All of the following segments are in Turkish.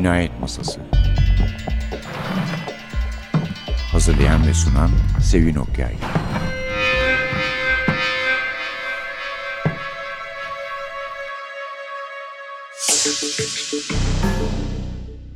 Cinayet Masası Hazırlayan ve sunan Sevin Okyay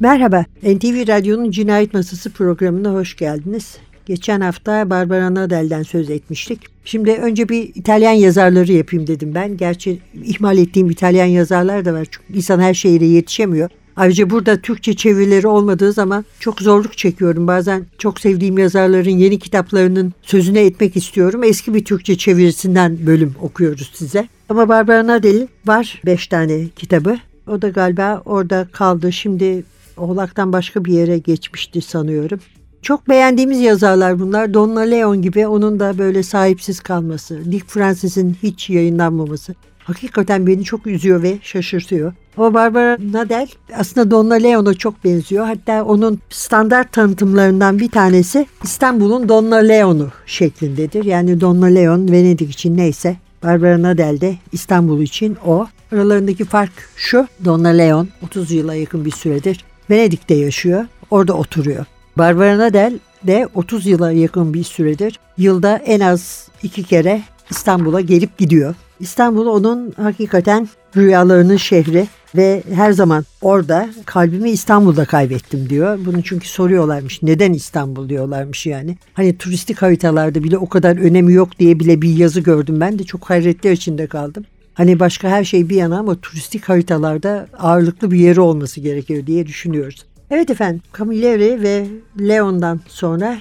Merhaba, NTV Radyo'nun Cinayet Masası programına hoş geldiniz. Geçen hafta Barbara Nadel'den söz etmiştik. Şimdi önce bir İtalyan yazarları yapayım dedim ben. Gerçi ihmal ettiğim İtalyan yazarlar da var. Çünkü insan her şehire yetişemiyor. Ayrıca burada Türkçe çevirileri olmadığı zaman çok zorluk çekiyorum. Bazen çok sevdiğim yazarların yeni kitaplarının sözüne etmek istiyorum. Eski bir Türkçe çevirisinden bölüm okuyoruz size. Ama Barbara Nadel'in var beş tane kitabı. O da galiba orada kaldı. Şimdi Oğlak'tan başka bir yere geçmişti sanıyorum. Çok beğendiğimiz yazarlar bunlar. Donna Leon gibi onun da böyle sahipsiz kalması. Dick Francis'in hiç yayınlanmaması. Hakikaten beni çok üzüyor ve şaşırtıyor. Ama Barbara Nadel aslında Donna Leon'a çok benziyor. Hatta onun standart tanıtımlarından bir tanesi İstanbul'un Donna Leon'u şeklindedir. Yani Donna Leon Venedik için neyse Barbara Nadel de İstanbul için o. Aralarındaki fark şu. Donna Leon 30 yıla yakın bir süredir Venedik'te yaşıyor. Orada oturuyor. Barbara Nadel de 30 yıla yakın bir süredir yılda en az iki kere İstanbul'a gelip gidiyor. İstanbul onun hakikaten rüyalarının şehri ve her zaman orada kalbimi İstanbul'da kaybettim diyor. Bunu çünkü soruyorlarmış. Neden İstanbul diyorlarmış yani. Hani turistik haritalarda bile o kadar önemi yok diye bile bir yazı gördüm. Ben de çok hayretler içinde kaldım. Hani başka her şey bir yana ama turistik haritalarda ağırlıklı bir yeri olması gerekiyor diye düşünüyoruz. Evet efendim Camilleri ve Leon'dan sonra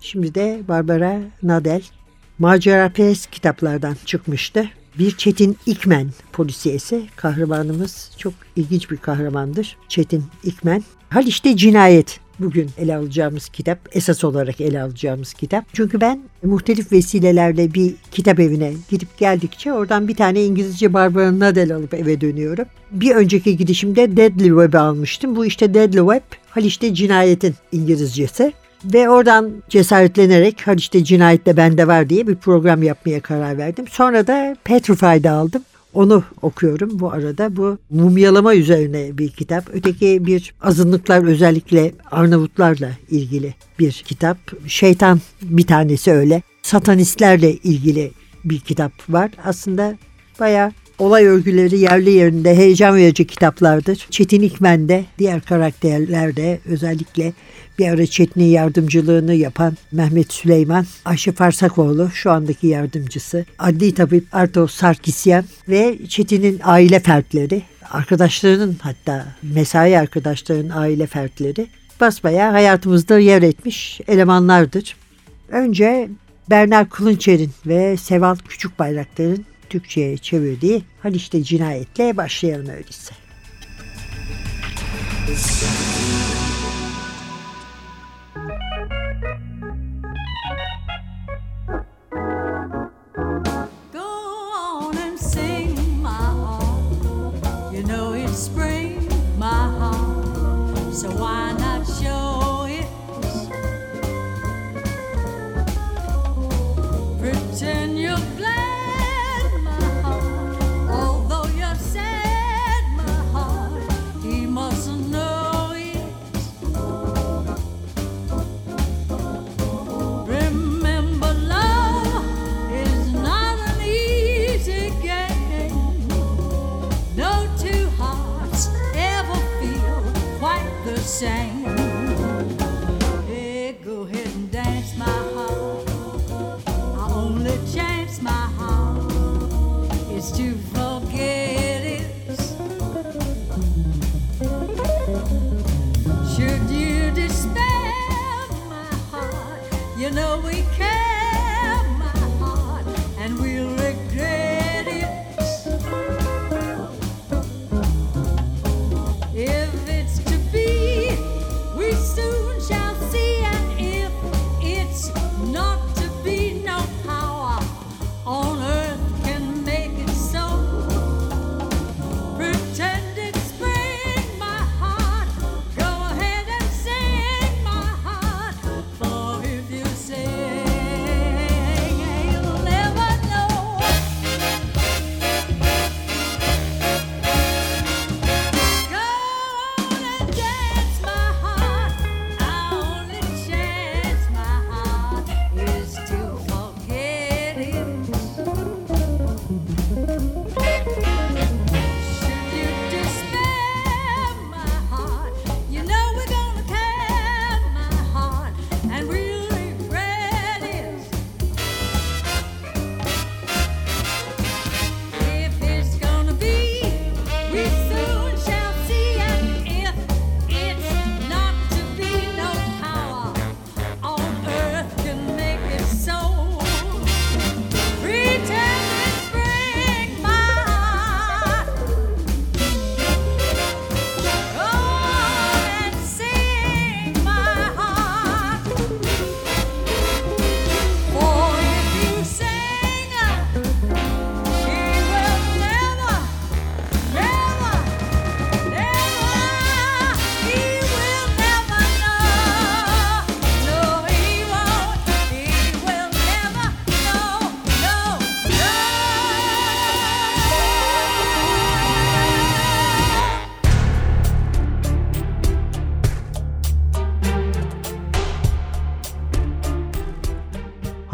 şimdi de Barbara Nadel macera perest kitaplardan çıkmıştı. Bir Çetin İkmen polisiyesi. Kahramanımız çok ilginç bir kahramandır. Çetin İkmen. Haliç'te cinayet bugün ele alacağımız kitap, esas olarak ele alacağımız kitap. Çünkü ben muhtelif vesilelerle bir kitap evine gidip geldikçe oradan bir tane İngilizce Barbara Nadel alıp eve dönüyorum. Bir önceki gidişimde Deadly Web'i almıştım. Bu işte Deadly Web, Haliç'te cinayetin İngilizcesi. Ve oradan cesaretlenerek Haliç'te cinayet de bende var diye bir program yapmaya karar verdim. Sonra da Petrified'i aldım. Onu okuyorum bu arada. Bu mumyalama üzerine bir kitap. Öteki bir azınlıklar özellikle Arnavutlarla ilgili bir kitap. Şeytan bir tanesi öyle. Satanistlerle ilgili bir kitap var. Aslında bayağı olay örgüleri yerli yerinde heyecan verici kitaplardır. Çetin İkmen de diğer karakterler de özellikle bir ara Çetin'in yardımcılığını yapan Mehmet Süleyman, Ayşe Farsakoğlu şu andaki yardımcısı, adli tabip Arto Sarkisyan ve Çetin'in aile fertleri, arkadaşlarının hatta mesai arkadaşlarının aile fertleri basbaya hayatımızda yer etmiş elemanlardır. Önce Bernard Kulunçer'in ve Seval Küçük Bayraktar'ın Türkçe'ye çevirdiği Haliç'te cinayetle başlayalım öyleyse. So why not? Say.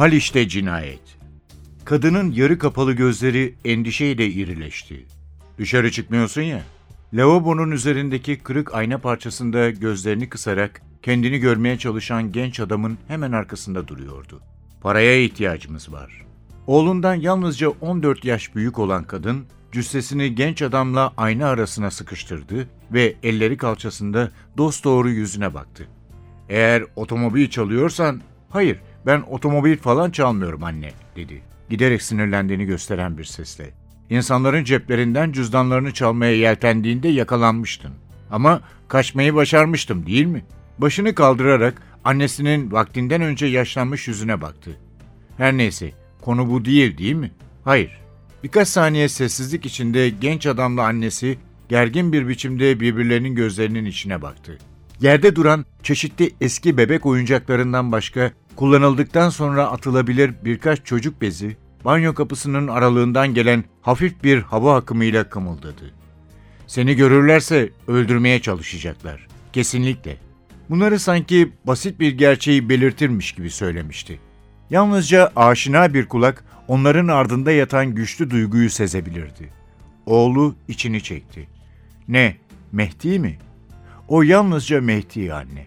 Haliç'te cinayet. Kadının yarı kapalı gözleri endişeyle irileşti. Dışarı çıkmıyorsun ya. Lavabonun üzerindeki kırık ayna parçasında gözlerini kısarak kendini görmeye çalışan genç adamın hemen arkasında duruyordu. Paraya ihtiyacımız var. Oğlundan yalnızca 14 yaş büyük olan kadın cüssesini genç adamla ayna arasına sıkıştırdı ve elleri kalçasında dosdoğru yüzüne baktı. Eğer otomobil çalıyorsan, hayır ben otomobil falan çalmıyorum anne dedi. Giderek sinirlendiğini gösteren bir sesle. İnsanların ceplerinden cüzdanlarını çalmaya yeltendiğinde yakalanmıştın. Ama kaçmayı başarmıştım değil mi? Başını kaldırarak annesinin vaktinden önce yaşlanmış yüzüne baktı. Her neyse, konu bu değil değil mi? Hayır. Birkaç saniye sessizlik içinde genç adamla annesi gergin bir biçimde birbirlerinin gözlerinin içine baktı. Yerde duran çeşitli eski bebek oyuncaklarından başka kullanıldıktan sonra atılabilir birkaç çocuk bezi, banyo kapısının aralığından gelen hafif bir hava akımıyla kımıldadı. Seni görürlerse öldürmeye çalışacaklar. Kesinlikle. Bunları sanki basit bir gerçeği belirtirmiş gibi söylemişti. Yalnızca aşina bir kulak onların ardında yatan güçlü duyguyu sezebilirdi. Oğlu içini çekti. Ne, Mehdi mi? O yalnızca Mehdi anne.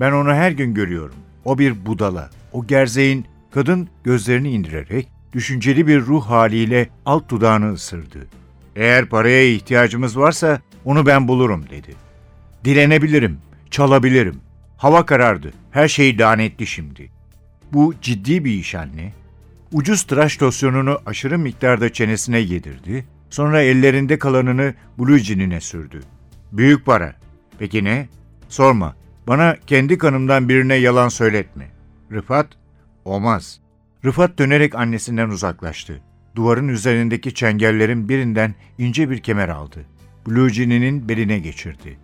Ben onu her gün görüyorum. O bir budala. O gerzeğin kadın gözlerini indirerek düşünceli bir ruh haliyle alt dudağını ısırdı. Eğer paraya ihtiyacımız varsa onu ben bulurum dedi. Dilenebilirim, çalabilirim. Hava karardı. Her şey lanetli şimdi. Bu ciddi bir iş anne. Ucuz tıraş losyonunu aşırı miktarda çenesine yedirdi. Sonra ellerinde kalanını blue jeanine sürdü. Büyük para. Peki ne? Sorma. Bana kendi kanımdan birine yalan söyletme. Rıfat? Olmaz. Rıfat dönerek annesinden uzaklaştı. Duvarın üzerindeki çengellerin birinden ince bir kemer aldı. Blue beline geçirdi.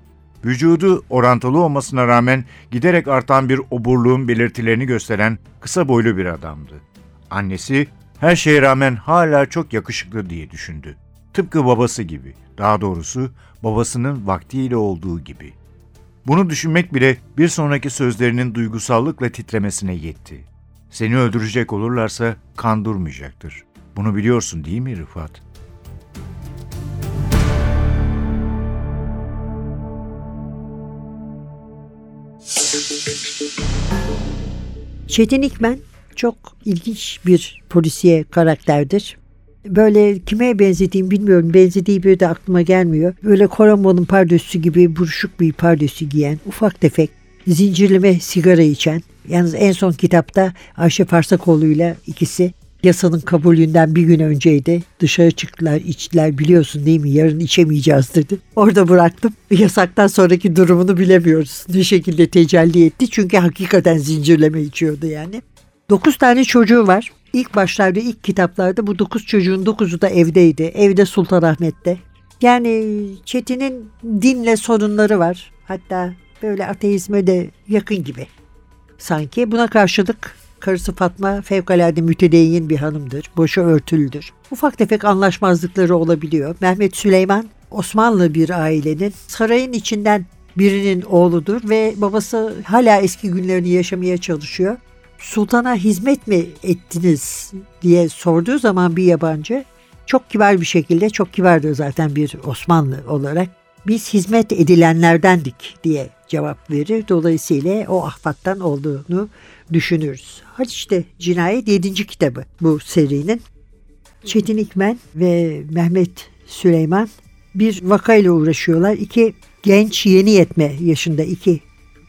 Vücudu orantılı olmasına rağmen giderek artan bir oburluğun belirtilerini gösteren kısa boylu bir adamdı. Annesi her şeye rağmen hala çok yakışıklı diye düşündü. Tıpkı babası gibi, daha doğrusu babasının vaktiyle olduğu gibi. Bunu düşünmek bile bir sonraki sözlerinin duygusallıkla titremesine yetti. Seni öldürecek olurlarsa kan durmayacaktır. Bunu biliyorsun değil mi Rıfat? Çetin İkmen çok ilginç bir polisiye karakterdir. Böyle kime benzediğimi bilmiyorum. Benzediği biri de aklıma gelmiyor. Böyle Koramo'nun pardösü gibi buruşuk bir pardösü giyen, ufak tefek, zincirleme sigara içen. Yalnız en son kitapta Ayşe Farsakoğlu ile ikisi yasanın kabulünden bir gün önceydi. Dışarı çıktılar, içtiler biliyorsun değil mi? Yarın içemeyeceğiz dedi. Orada bıraktım. Yasaktan sonraki durumunu bilemiyoruz. Ne şekilde tecelli etti? Çünkü hakikaten zincirleme içiyordu yani. Dokuz tane çocuğu var. İlk başlarda, ilk kitaplarda bu dokuz çocuğun dokuzu da evdeydi. Evde Sultanahmet'te. Yani Çetin'in dinle sorunları var. Hatta böyle ateizme de yakın gibi. Sanki buna karşılık karısı Fatma fevkalade mütedeyyin bir hanımdır. Boşu örtülüdür. Ufak tefek anlaşmazlıkları olabiliyor. Mehmet Süleyman Osmanlı bir ailenin sarayın içinden birinin oğludur ve babası hala eski günlerini yaşamaya çalışıyor sultana hizmet mi ettiniz diye sorduğu zaman bir yabancı çok kibar bir şekilde çok kibardır zaten bir Osmanlı olarak biz hizmet edilenlerdendik diye cevap verir. Dolayısıyla o ahfattan olduğunu düşünürüz. Hadi işte Cinayet 7. kitabı bu serinin. Çetin İkmen ve Mehmet Süleyman bir vakayla uğraşıyorlar. İki genç yeni yetme yaşında iki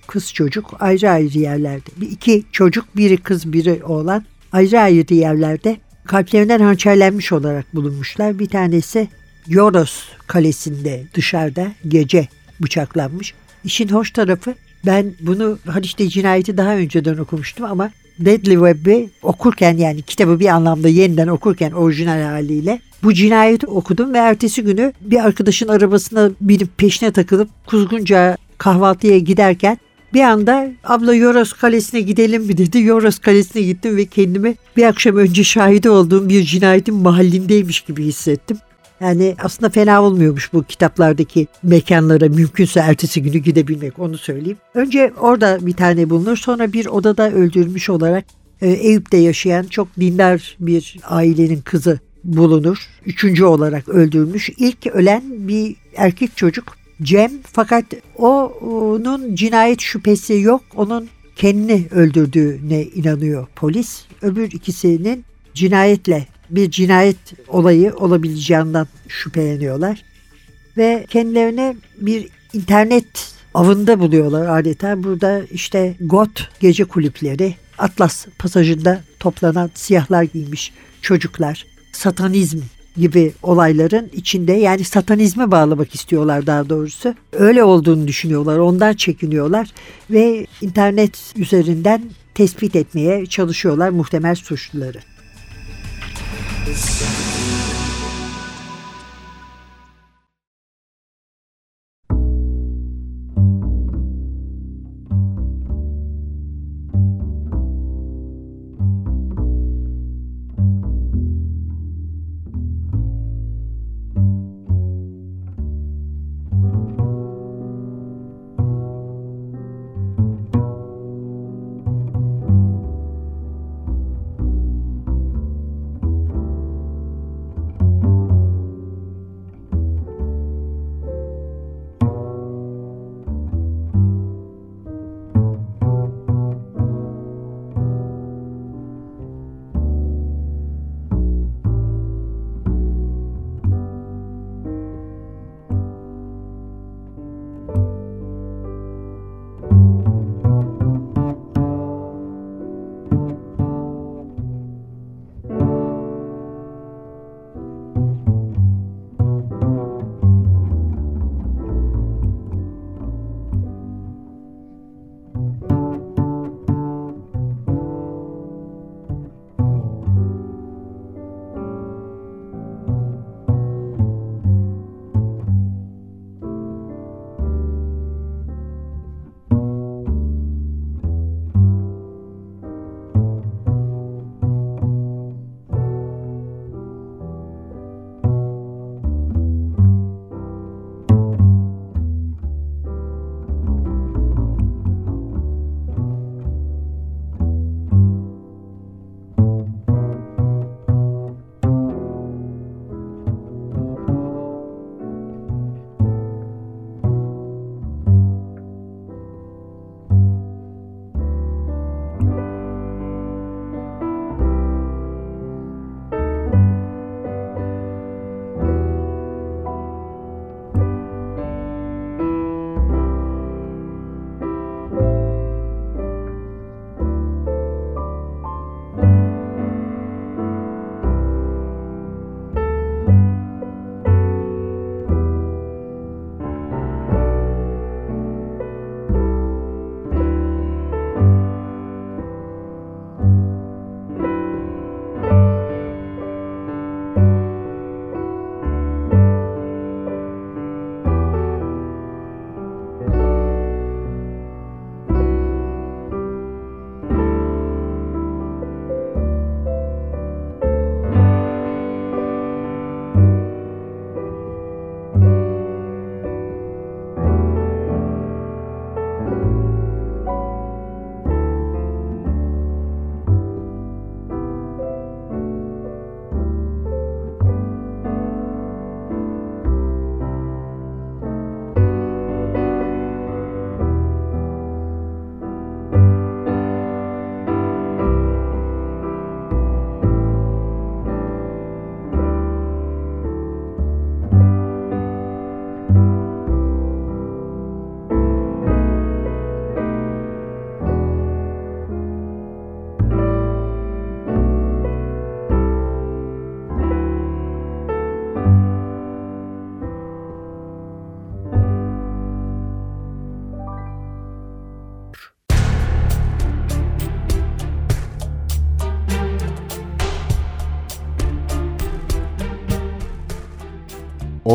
kız çocuk ayrı ayrı yerlerde. İki çocuk biri kız biri oğlan ayrı ayrı yerlerde kalplerinden hançerlenmiş olarak bulunmuşlar. Bir tanesi Yoros kalesinde dışarıda gece bıçaklanmış. İşin hoş tarafı ben bunu Haliç'te cinayeti daha önceden okumuştum ama Deadly Web'i okurken yani kitabı bir anlamda yeniden okurken orijinal haliyle bu cinayeti okudum ve ertesi günü bir arkadaşın arabasına binip peşine takılıp Kuzgunca kahvaltıya giderken bir anda abla Yoros Kalesi'ne gidelim mi dedi. Yoros Kalesi'ne gittim ve kendimi bir akşam önce şahidi olduğum bir cinayetin mahallindeymiş gibi hissettim. Yani aslında fena olmuyormuş bu kitaplardaki mekanlara mümkünse ertesi günü gidebilmek onu söyleyeyim. Önce orada bir tane bulunur sonra bir odada öldürmüş olarak e, Eyüp'te yaşayan çok dindar bir ailenin kızı bulunur. Üçüncü olarak öldürülmüş. İlk ölen bir erkek çocuk Cem fakat onun cinayet şüphesi yok. Onun kendini öldürdüğüne inanıyor polis. Öbür ikisinin cinayetle bir cinayet olayı olabileceğinden şüpheleniyorlar. Ve kendilerine bir internet avında buluyorlar adeta. Burada işte GOT gece kulüpleri, Atlas pasajında toplanan siyahlar giymiş çocuklar, satanizm gibi olayların içinde yani satanizme bağlamak istiyorlar daha doğrusu. Öyle olduğunu düşünüyorlar, ondan çekiniyorlar ve internet üzerinden tespit etmeye çalışıyorlar muhtemel suçluları.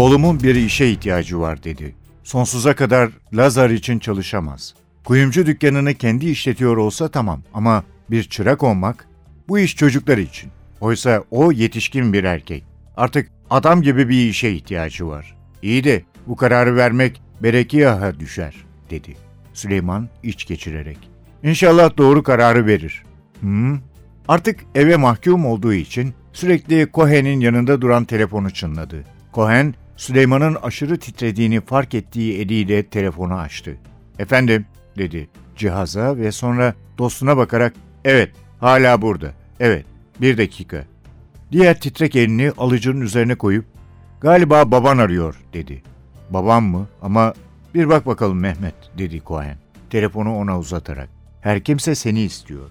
Oğlumun bir işe ihtiyacı var dedi. Sonsuza kadar Lazar için çalışamaz. Kuyumcu dükkanını kendi işletiyor olsa tamam ama bir çırak olmak bu iş çocuklar için. Oysa o yetişkin bir erkek. Artık adam gibi bir işe ihtiyacı var. İyi de bu kararı vermek Berekiyah'a düşer dedi. Süleyman iç geçirerek. İnşallah doğru kararı verir. Hmm, Artık eve mahkum olduğu için sürekli Cohen'in yanında duran telefonu çınladı. Cohen, Süleyman'ın aşırı titrediğini fark ettiği eliyle telefonu açtı. Efendim, dedi cihaza ve sonra dostuna bakarak, evet, hala burada, evet, bir dakika. Diğer titrek elini alıcının üzerine koyup, galiba baban arıyor, dedi. Babam mı? Ama bir bak bakalım Mehmet, dedi Cohen, telefonu ona uzatarak. Her kimse seni istiyor.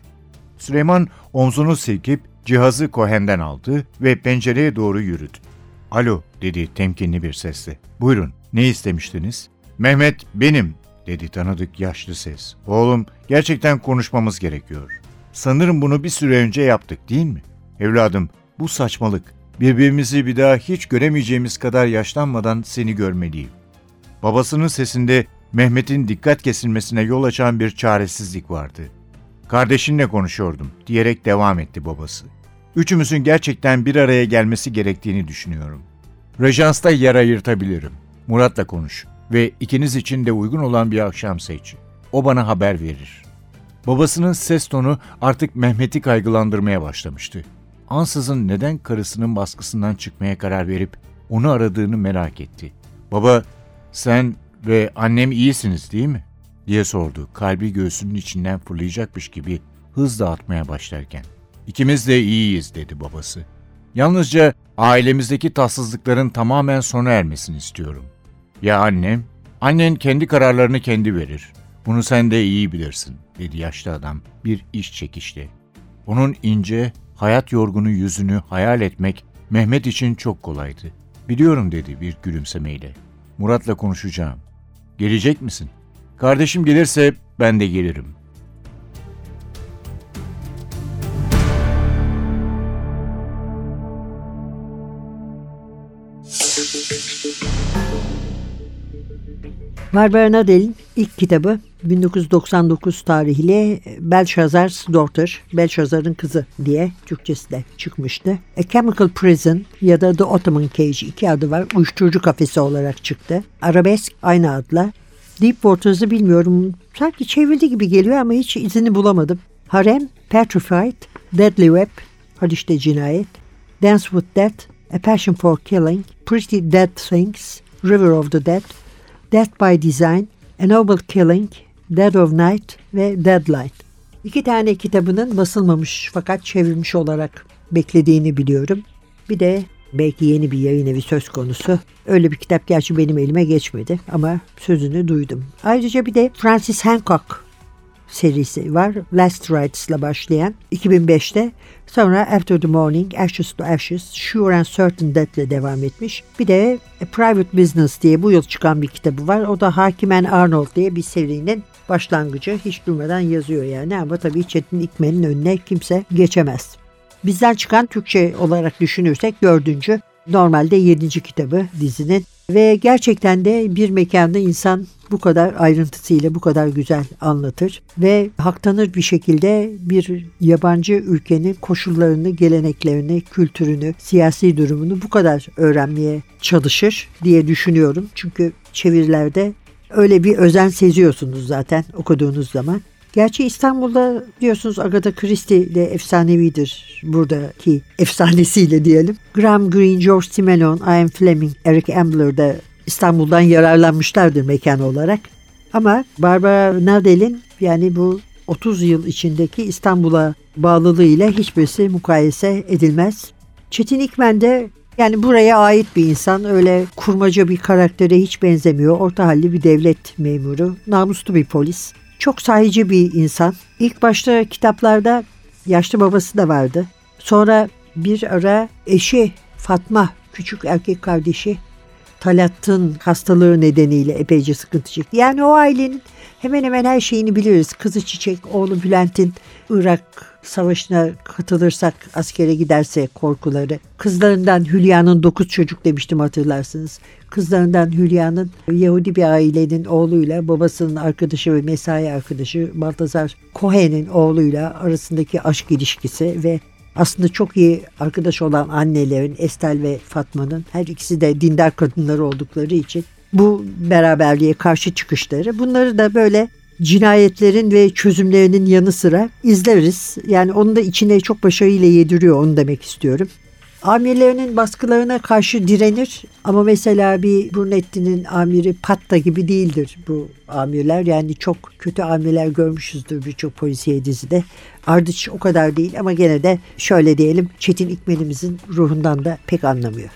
Süleyman omzunu silkip cihazı Cohen'den aldı ve pencereye doğru yürüdü. Alo dedi temkinli bir sesle. Buyurun ne istemiştiniz? Mehmet benim dedi tanıdık yaşlı ses. Oğlum gerçekten konuşmamız gerekiyor. Sanırım bunu bir süre önce yaptık değil mi? Evladım bu saçmalık. Birbirimizi bir daha hiç göremeyeceğimiz kadar yaşlanmadan seni görmeliyim. Babasının sesinde Mehmet'in dikkat kesilmesine yol açan bir çaresizlik vardı. Kardeşinle konuşuyordum diyerek devam etti babası. Üçümüzün gerçekten bir araya gelmesi gerektiğini düşünüyorum. Rejansta yer ayırtabilirim. Murat'la konuş ve ikiniz için de uygun olan bir akşam seç. O bana haber verir. Babasının ses tonu artık Mehmet'i kaygılandırmaya başlamıştı. Ansızın neden karısının baskısından çıkmaya karar verip onu aradığını merak etti. Baba, sen ve annem iyisiniz değil mi? diye sordu kalbi göğsünün içinden fırlayacakmış gibi hızla atmaya başlarken. İkimiz de iyiyiz dedi babası. Yalnızca ailemizdeki tatsızlıkların tamamen sona ermesini istiyorum. Ya annem? Annen kendi kararlarını kendi verir. Bunu sen de iyi bilirsin dedi yaşlı adam bir iş çekişle. Onun ince, hayat yorgunu yüzünü hayal etmek Mehmet için çok kolaydı. Biliyorum dedi bir gülümsemeyle. Murat'la konuşacağım. Gelecek misin? Kardeşim gelirse ben de gelirim. Barbara Nadel'in ilk kitabı 1999 tarihli Belshazzar's Daughter, Belshazzar'ın kızı diye Türkçesi de çıkmıştı. A Chemical Prison ya da The Ottoman Cage iki adı var. Uyuşturucu kafesi olarak çıktı. Arabesk aynı adla. Deep Waters'ı bilmiyorum. Sanki çevrildi gibi geliyor ama hiç izini bulamadım. Harem, Petrified, Deadly Web, hadi işte cinayet, Dance with Death, A Passion for Killing, Pretty Dead Things, River of the Dead, Death by Design, A Noble Killing, Dead of Night ve Deadlight. İki tane kitabının basılmamış fakat çevrilmiş olarak beklediğini biliyorum. Bir de belki yeni bir yayın evi söz konusu. Öyle bir kitap gerçi benim elime geçmedi ama sözünü duydum. Ayrıca bir de Francis Hancock serisi var. Last Rights'la başlayan 2005'te sonra After the Morning, Ashes to Ashes, Sure and Certain Death'le devam etmiş. Bir de A Private Business diye bu yıl çıkan bir kitabı var. O da Hakimen Arnold diye bir serinin başlangıcı. Hiç durmadan yazıyor yani ama tabii Çetin İkmen'in önüne kimse geçemez. Bizden çıkan Türkçe olarak düşünürsek dördüncü, normalde yedinci kitabı dizinin ve gerçekten de bir mekanda insan bu kadar ayrıntısıyla bu kadar güzel anlatır ve haktanır bir şekilde bir yabancı ülkenin koşullarını, geleneklerini, kültürünü, siyasi durumunu bu kadar öğrenmeye çalışır diye düşünüyorum. Çünkü çevirilerde öyle bir özen seziyorsunuz zaten okuduğunuz zaman. Gerçi İstanbul'da diyorsunuz Agatha Christie de efsanevidir buradaki efsanesiyle diyelim. Graham Greene, George Simenon, Ian Fleming, Eric Ambler de İstanbul'dan yararlanmışlardır mekan olarak. Ama Barbara Nadel'in yani bu 30 yıl içindeki İstanbul'a bağlılığıyla hiçbirisi mukayese edilmez. Çetin İkmen de yani buraya ait bir insan öyle kurmaca bir karaktere hiç benzemiyor. Orta halli bir devlet memuru, namuslu bir polis. Çok sahici bir insan. İlk başta kitaplarda yaşlı babası da vardı. Sonra bir ara eşi Fatma, küçük erkek kardeşi Talat'ın hastalığı nedeniyle epeyce sıkıntı çekti. Yani o ailenin hemen hemen her şeyini biliriz. Kızı Çiçek, oğlu Bülent'in Irak savaşına katılırsak askere giderse korkuları. Kızlarından Hülya'nın dokuz çocuk demiştim hatırlarsınız. Kızlarından Hülya'nın Yahudi bir ailenin oğluyla babasının arkadaşı ve mesai arkadaşı Baltazar Cohen'in oğluyla arasındaki aşk ilişkisi ve aslında çok iyi arkadaş olan annelerin Estel ve Fatma'nın her ikisi de dindar kadınları oldukları için bu beraberliğe karşı çıkışları bunları da böyle cinayetlerin ve çözümlerinin yanı sıra izleriz. Yani onu da içine çok başarıyla yediriyor onu demek istiyorum. Amirlerinin baskılarına karşı direnir ama mesela bir Brunetti'nin amiri Patta gibi değildir bu amirler. Yani çok kötü amirler görmüşüzdür birçok polisiye dizide. Ardıç o kadar değil ama gene de şöyle diyelim Çetin İkmenimizin ruhundan da pek anlamıyor.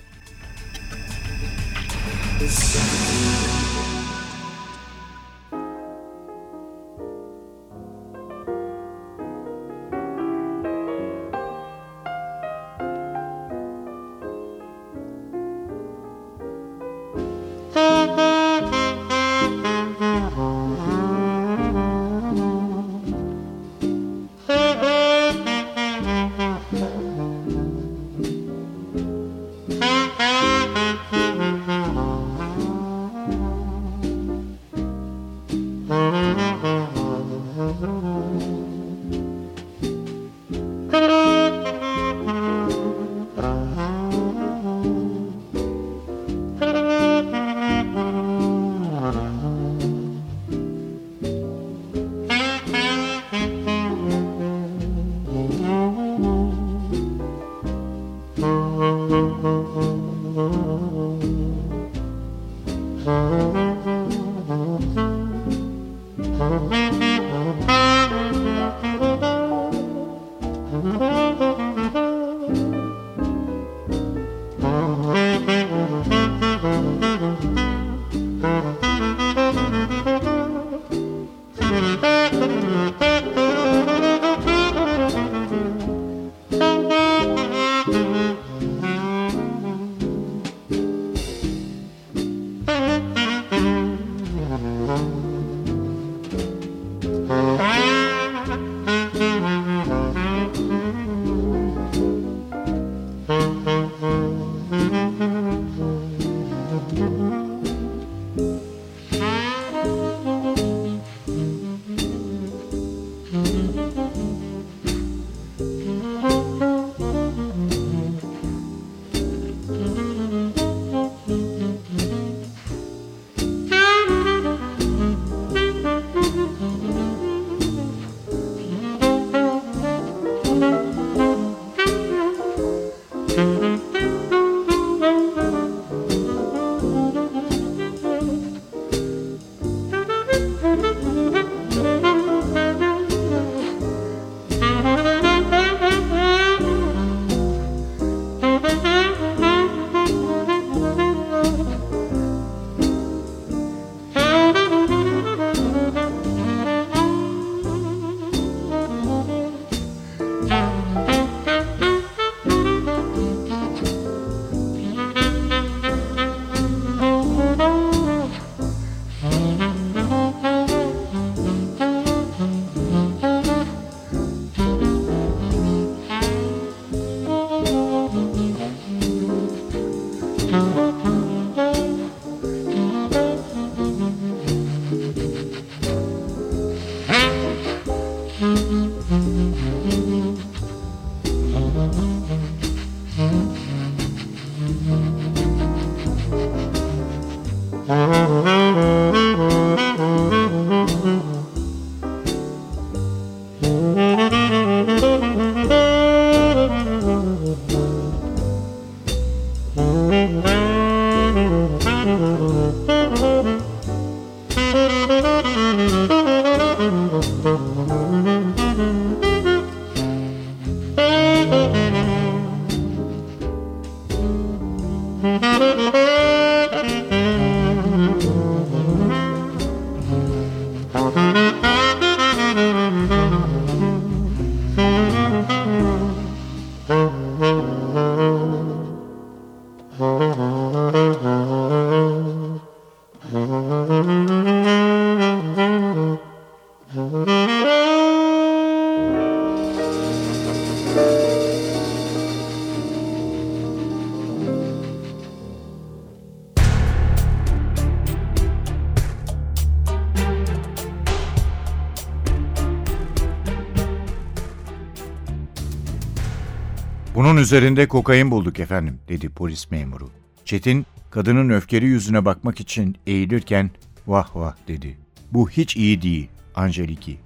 Üzerinde kokain bulduk efendim, dedi polis memuru. Çetin, kadının öfkeli yüzüne bakmak için eğilirken, vah vah dedi. Bu hiç iyi değil. Angeliki.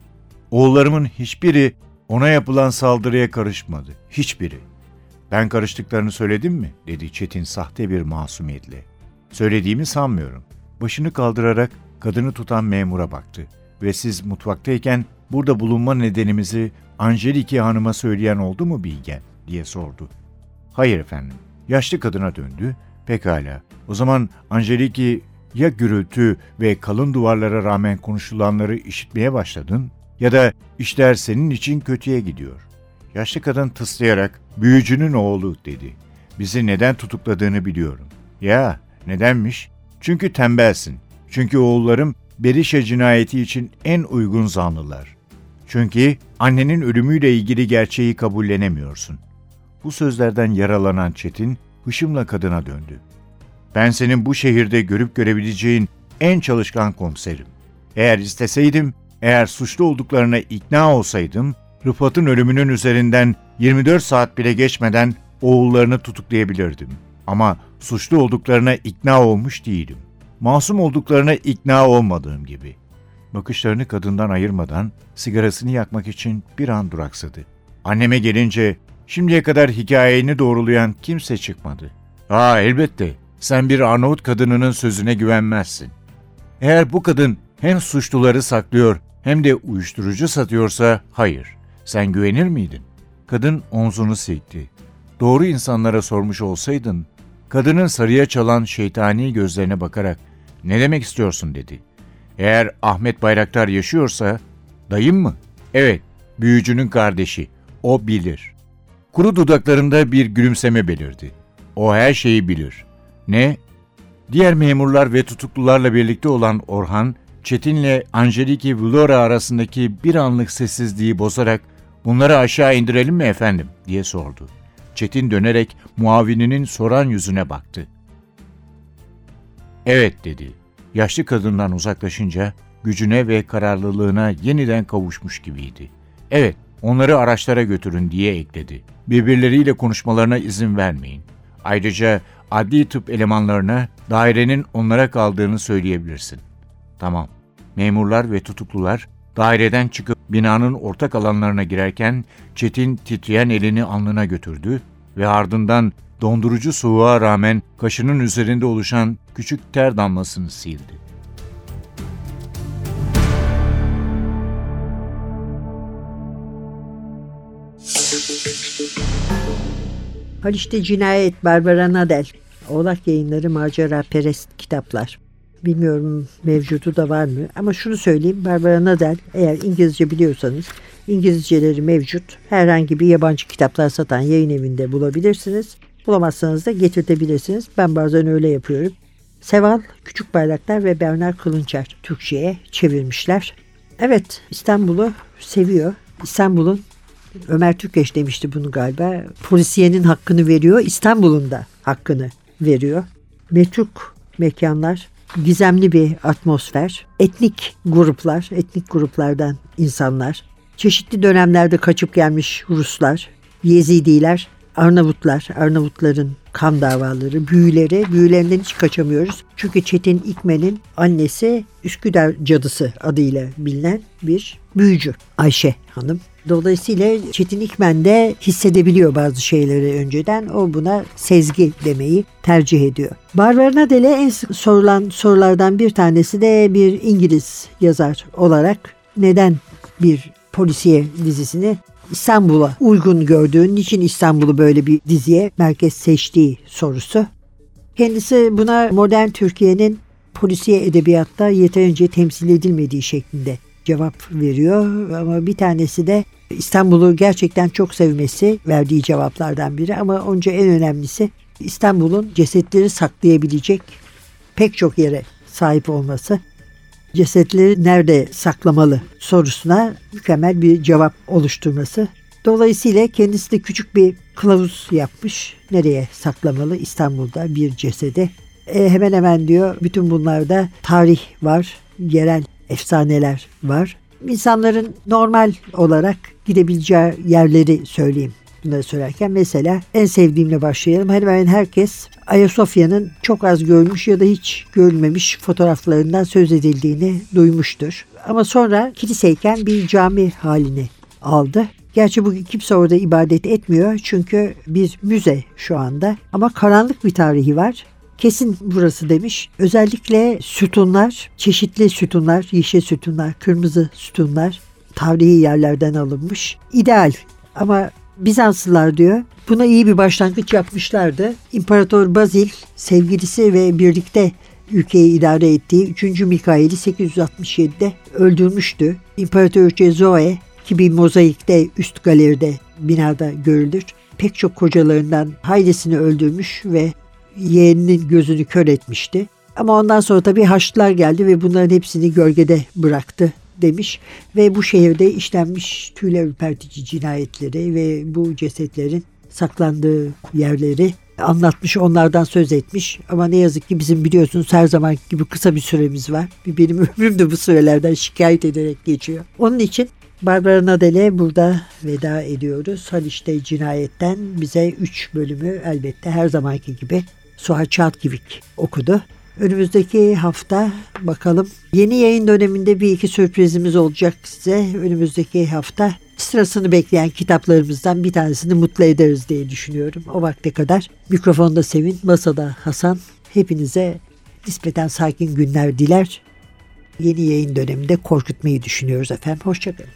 Oğullarımın hiçbiri ona yapılan saldırıya karışmadı. Hiçbiri. Ben karıştıklarını söyledim mi? dedi Çetin sahte bir masumiyetle. Söylediğimi sanmıyorum. Başını kaldırarak kadını tutan memura baktı. Ve siz mutfaktayken burada bulunma nedenimizi Angeliki Hanım'a söyleyen oldu mu Bilgen? Diye sordu. Hayır efendim. Yaşlı kadına döndü. Pekala. O zaman Angeliki ya gürültü ve kalın duvarlara rağmen konuşulanları işitmeye başladın ya da işler senin için kötüye gidiyor. Yaşlı kadın tıslayarak büyücünün oğlu dedi. Bizi neden tutukladığını biliyorum. Ya nedenmiş? Çünkü tembelsin. Çünkü oğullarım Berişe cinayeti için en uygun zanlılar. Çünkü annenin ölümüyle ilgili gerçeği kabullenemiyorsun. Bu sözlerden yaralanan Çetin hışımla kadına döndü. Ben senin bu şehirde görüp görebileceğin en çalışkan komiserim. Eğer isteseydim, eğer suçlu olduklarına ikna olsaydım, Rıfat'ın ölümünün üzerinden 24 saat bile geçmeden oğullarını tutuklayabilirdim. Ama suçlu olduklarına ikna olmuş değilim. Masum olduklarına ikna olmadığım gibi. Bakışlarını kadından ayırmadan sigarasını yakmak için bir an duraksadı. Anneme gelince şimdiye kadar hikayeni doğrulayan kimse çıkmadı. Aa elbette sen bir Arnavut kadınının sözüne güvenmezsin. Eğer bu kadın hem suçluları saklıyor hem de uyuşturucu satıyorsa hayır. Sen güvenir miydin? Kadın omzunu silkti. Doğru insanlara sormuş olsaydın, kadının sarıya çalan şeytani gözlerine bakarak ne demek istiyorsun dedi. Eğer Ahmet Bayraktar yaşıyorsa, dayım mı? Evet, büyücünün kardeşi. O bilir. Kuru dudaklarında bir gülümseme belirdi. O her şeyi bilir. Ne? Diğer memurlar ve tutuklularla birlikte olan Orhan, Çetin'le Angeliki Vlora arasındaki bir anlık sessizliği bozarak ''Bunları aşağı indirelim mi efendim?'' diye sordu. Çetin dönerek muavininin soran yüzüne baktı. ''Evet'' dedi. Yaşlı kadından uzaklaşınca gücüne ve kararlılığına yeniden kavuşmuş gibiydi. ''Evet, onları araçlara götürün'' diye ekledi. ''Birbirleriyle konuşmalarına izin vermeyin. Ayrıca adli tıp elemanlarına dairenin onlara kaldığını söyleyebilirsin. Tamam. Memurlar ve tutuklular daireden çıkıp binanın ortak alanlarına girerken Çetin titreyen elini alnına götürdü ve ardından dondurucu soğuğa rağmen kaşının üzerinde oluşan küçük ter damlasını sildi. Haliç'te Cinayet Barbara Nadel. Oğlak Yayınları Macera Perest kitaplar. Bilmiyorum mevcudu da var mı ama şunu söyleyeyim Barbara Nadel eğer İngilizce biliyorsanız İngilizceleri mevcut. Herhangi bir yabancı kitaplar satan yayın evinde bulabilirsiniz. Bulamazsanız da getirtebilirsiniz. Ben bazen öyle yapıyorum. Seval, Küçük Bayraktar ve Bernard Kılınçer Türkçe'ye çevirmişler. Evet İstanbul'u seviyor. İstanbul'un Ömer Türkeş demişti bunu galiba. Polisiyenin hakkını veriyor. İstanbul'un da hakkını veriyor. Metruk mekanlar, gizemli bir atmosfer, etnik gruplar, etnik gruplardan insanlar, çeşitli dönemlerde kaçıp gelmiş Ruslar, Yezidiler, Arnavutlar, Arnavutların kan davaları, büyüleri, büyülerinden hiç kaçamıyoruz. Çünkü Çetin İkmen'in annesi Üsküdar Cadısı adıyla bilinen bir büyücü Ayşe Hanım. Dolayısıyla Çetin İkmen de hissedebiliyor bazı şeyleri önceden. O buna sezgi demeyi tercih ediyor. Barbara Dele en sık sorulan sorulardan bir tanesi de bir İngiliz yazar olarak neden bir polisiye dizisini İstanbul'a uygun gördüğün, niçin İstanbul'u böyle bir diziye merkez seçtiği sorusu. Kendisi buna modern Türkiye'nin polisiye edebiyatta yeterince temsil edilmediği şeklinde cevap veriyor ama bir tanesi de İstanbul'u gerçekten çok sevmesi verdiği cevaplardan biri ama onca en önemlisi İstanbul'un cesetleri saklayabilecek pek çok yere sahip olması. Cesetleri nerede saklamalı sorusuna mükemmel bir cevap oluşturması. Dolayısıyla kendisi de küçük bir kılavuz yapmış. Nereye saklamalı İstanbul'da bir cesedi. E, hemen hemen diyor bütün bunlarda tarih var, yerel efsaneler var. İnsanların normal olarak gidebileceği yerleri söyleyeyim bunları söylerken. Mesela en sevdiğimle başlayalım. Hemen hemen herkes Ayasofya'nın çok az görmüş ya da hiç görülmemiş fotoğraflarından söz edildiğini duymuştur. ama sonra kiliseyken bir cami halini aldı. Gerçi bugün kimse orada ibadet etmiyor çünkü bir müze şu anda ama karanlık bir tarihi var. Kesin burası demiş. Özellikle sütunlar, çeşitli sütunlar, yeşil sütunlar, kırmızı sütunlar tarihi yerlerden alınmış. İdeal ama Bizanslılar diyor buna iyi bir başlangıç yapmışlardı. İmparator Bazil sevgilisi ve birlikte ülkeyi idare ettiği 3. Mikail'i 867'de öldürmüştü. İmparatoriçe Zoe ki bir mozaikte üst galeride binada görülür. Pek çok kocalarından haylisini öldürmüş ve yeğeninin gözünü kör etmişti. Ama ondan sonra tabii Haçlılar geldi ve bunların hepsini gölgede bıraktı demiş ve bu şehirde işlenmiş tüyler ürpertici cinayetleri ve bu cesetlerin saklandığı yerleri anlatmış, onlardan söz etmiş. Ama ne yazık ki bizim biliyorsunuz her zaman gibi kısa bir süremiz var. Benim ömrüm de bu sürelerden şikayet ederek geçiyor. Onun için Barbara Nadel'e burada veda ediyoruz. Haliç'te cinayetten bize 3 bölümü elbette her zamanki gibi Suha Çatkivik okudu. Önümüzdeki hafta bakalım yeni yayın döneminde bir iki sürprizimiz olacak size. Önümüzdeki hafta sırasını bekleyen kitaplarımızdan bir tanesini mutlu ederiz diye düşünüyorum. O vakte kadar mikrofonda Sevin, masada Hasan. Hepinize nispeten sakin günler diler. Yeni yayın döneminde korkutmayı düşünüyoruz efendim. Hoşçakalın.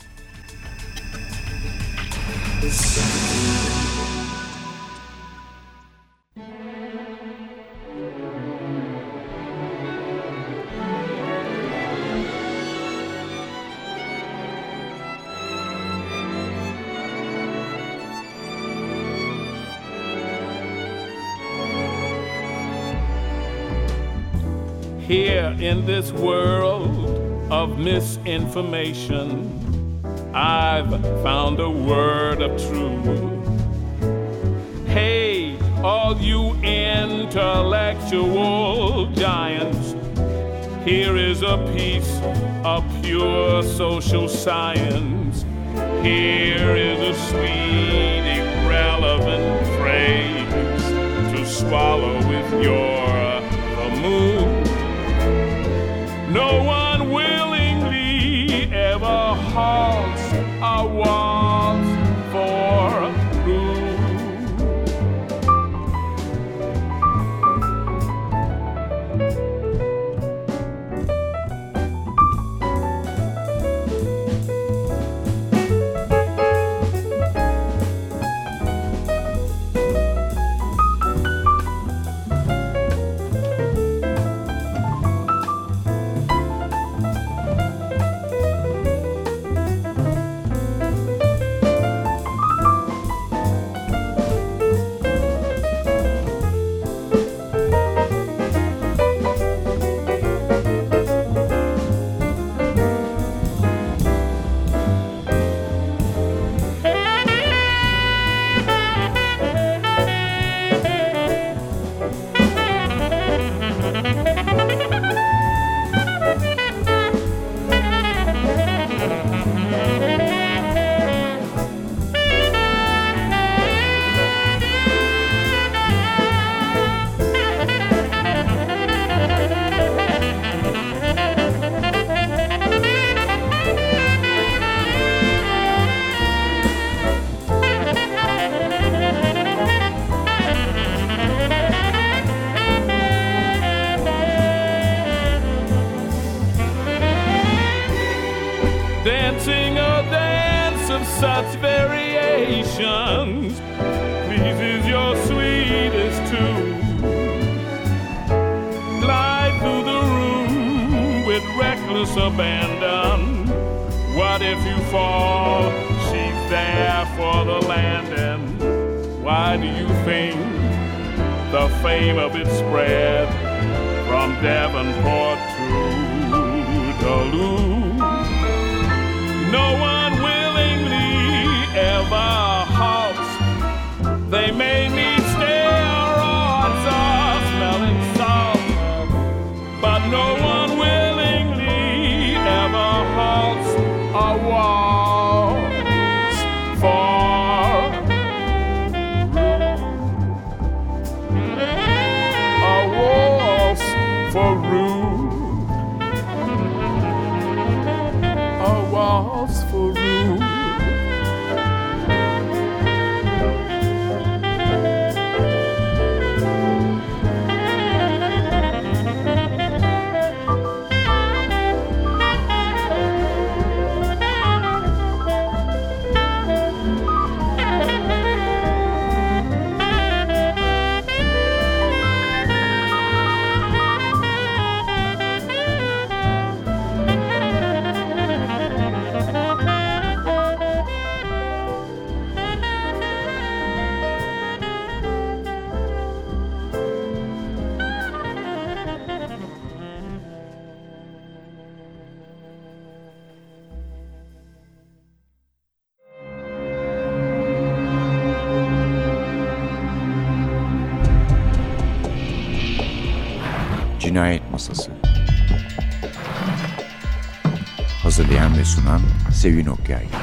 In this world of misinformation, I've found a word of truth. Hey, all you intellectual giants, here is a piece of pure social science. Here is a sweet, irrelevant phrase to swallow with your such variations pleases your sweetest tune. Glide through the room with reckless abandon. What if you fall? She's there for the landing. Why do you think the fame of it spread from Devonport to Duluth? No one they made me steroids or smelling salts, but no one willingly ever halts. A for rude. A for. Hazırlayan ve sunan Sevin Okyay